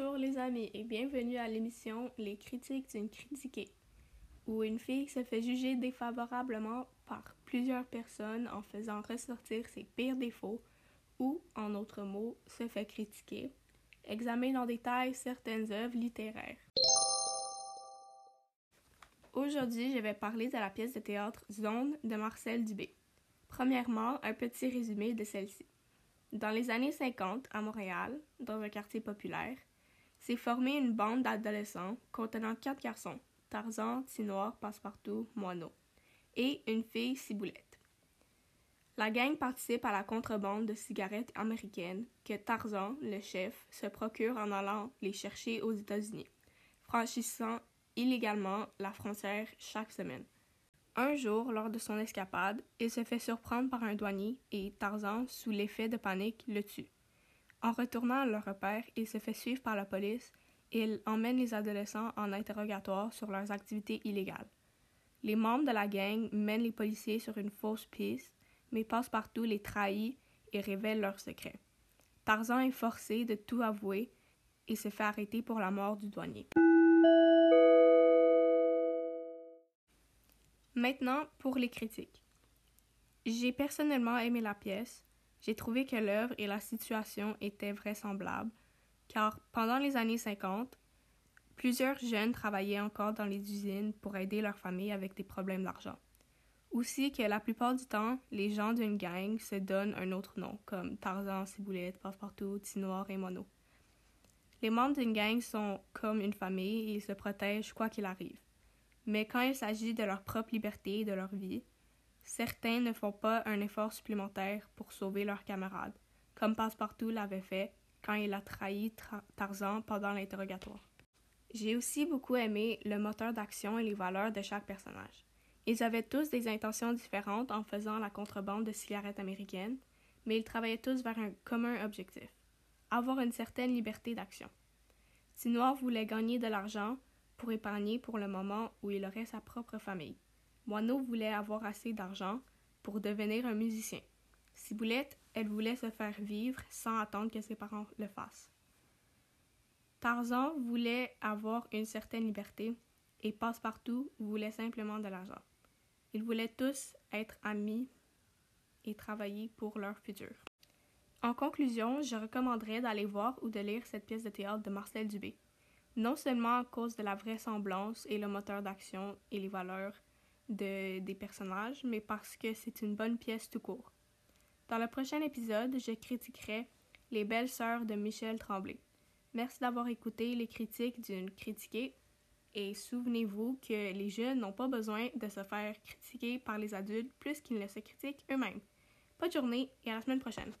Bonjour les amis et bienvenue à l'émission Les critiques d'une critiquée, où une fille se fait juger défavorablement par plusieurs personnes en faisant ressortir ses pires défauts ou, en d'autres mots, se fait critiquer, examine en détail certaines œuvres littéraires. Aujourd'hui, je vais parler de la pièce de théâtre Zone de Marcel Dubé. Premièrement, un petit résumé de celle-ci. Dans les années 50, à Montréal, dans un quartier populaire, s'est formée une bande d'adolescents contenant quatre garçons, Tarzan, Tinoir, Passepartout, Moineau, et une fille, Ciboulette. La gang participe à la contrebande de cigarettes américaines que Tarzan, le chef, se procure en allant les chercher aux États-Unis, franchissant illégalement la frontière chaque semaine. Un jour, lors de son escapade, il se fait surprendre par un douanier et Tarzan, sous l'effet de panique, le tue. En retournant à leur repère, il se fait suivre par la police et il emmène les adolescents en interrogatoire sur leurs activités illégales. Les membres de la gang mènent les policiers sur une fausse piste, mais Passepartout les trahit et révèle leurs secrets. Tarzan est forcé de tout avouer et se fait arrêter pour la mort du douanier. Maintenant, pour les critiques. J'ai personnellement aimé la pièce. J'ai trouvé que l'œuvre et la situation étaient vraisemblables, car pendant les années 50, plusieurs jeunes travaillaient encore dans les usines pour aider leur famille avec des problèmes d'argent. Aussi que la plupart du temps, les gens d'une gang se donnent un autre nom, comme Tarzan, Ciboulette, Passepartout, Tinoir et Mono. Les membres d'une gang sont comme une famille et ils se protègent quoi qu'il arrive. Mais quand il s'agit de leur propre liberté et de leur vie, certains ne font pas un effort supplémentaire pour sauver leurs camarades, comme Passepartout l'avait fait quand il a trahi Tarzan pendant l'interrogatoire. J'ai aussi beaucoup aimé le moteur d'action et les valeurs de chaque personnage. Ils avaient tous des intentions différentes en faisant la contrebande de cigarettes américaines, mais ils travaillaient tous vers un commun objectif avoir une certaine liberté d'action. Si Noir voulait gagner de l'argent, pour épargner pour le moment où il aurait sa propre famille. Moineau voulait avoir assez d'argent pour devenir un musicien. Ciboulette, elle voulait se faire vivre sans attendre que ses parents le fassent. Tarzan voulait avoir une certaine liberté et Passepartout voulait simplement de l'argent. Ils voulaient tous être amis et travailler pour leur futur. En conclusion, je recommanderais d'aller voir ou de lire cette pièce de théâtre de Marcel Dubé non seulement à cause de la vraisemblance et le moteur d'action et les valeurs des personnages, mais parce que c'est une bonne pièce tout court. Dans le prochain épisode, je critiquerai Les belles sœurs de Michel Tremblay. Merci d'avoir écouté les critiques d'une critiquée et souvenez-vous que les jeunes n'ont pas besoin de se faire critiquer par les adultes plus qu'ils ne se critiquent eux-mêmes. Bonne journée et à la semaine prochaine.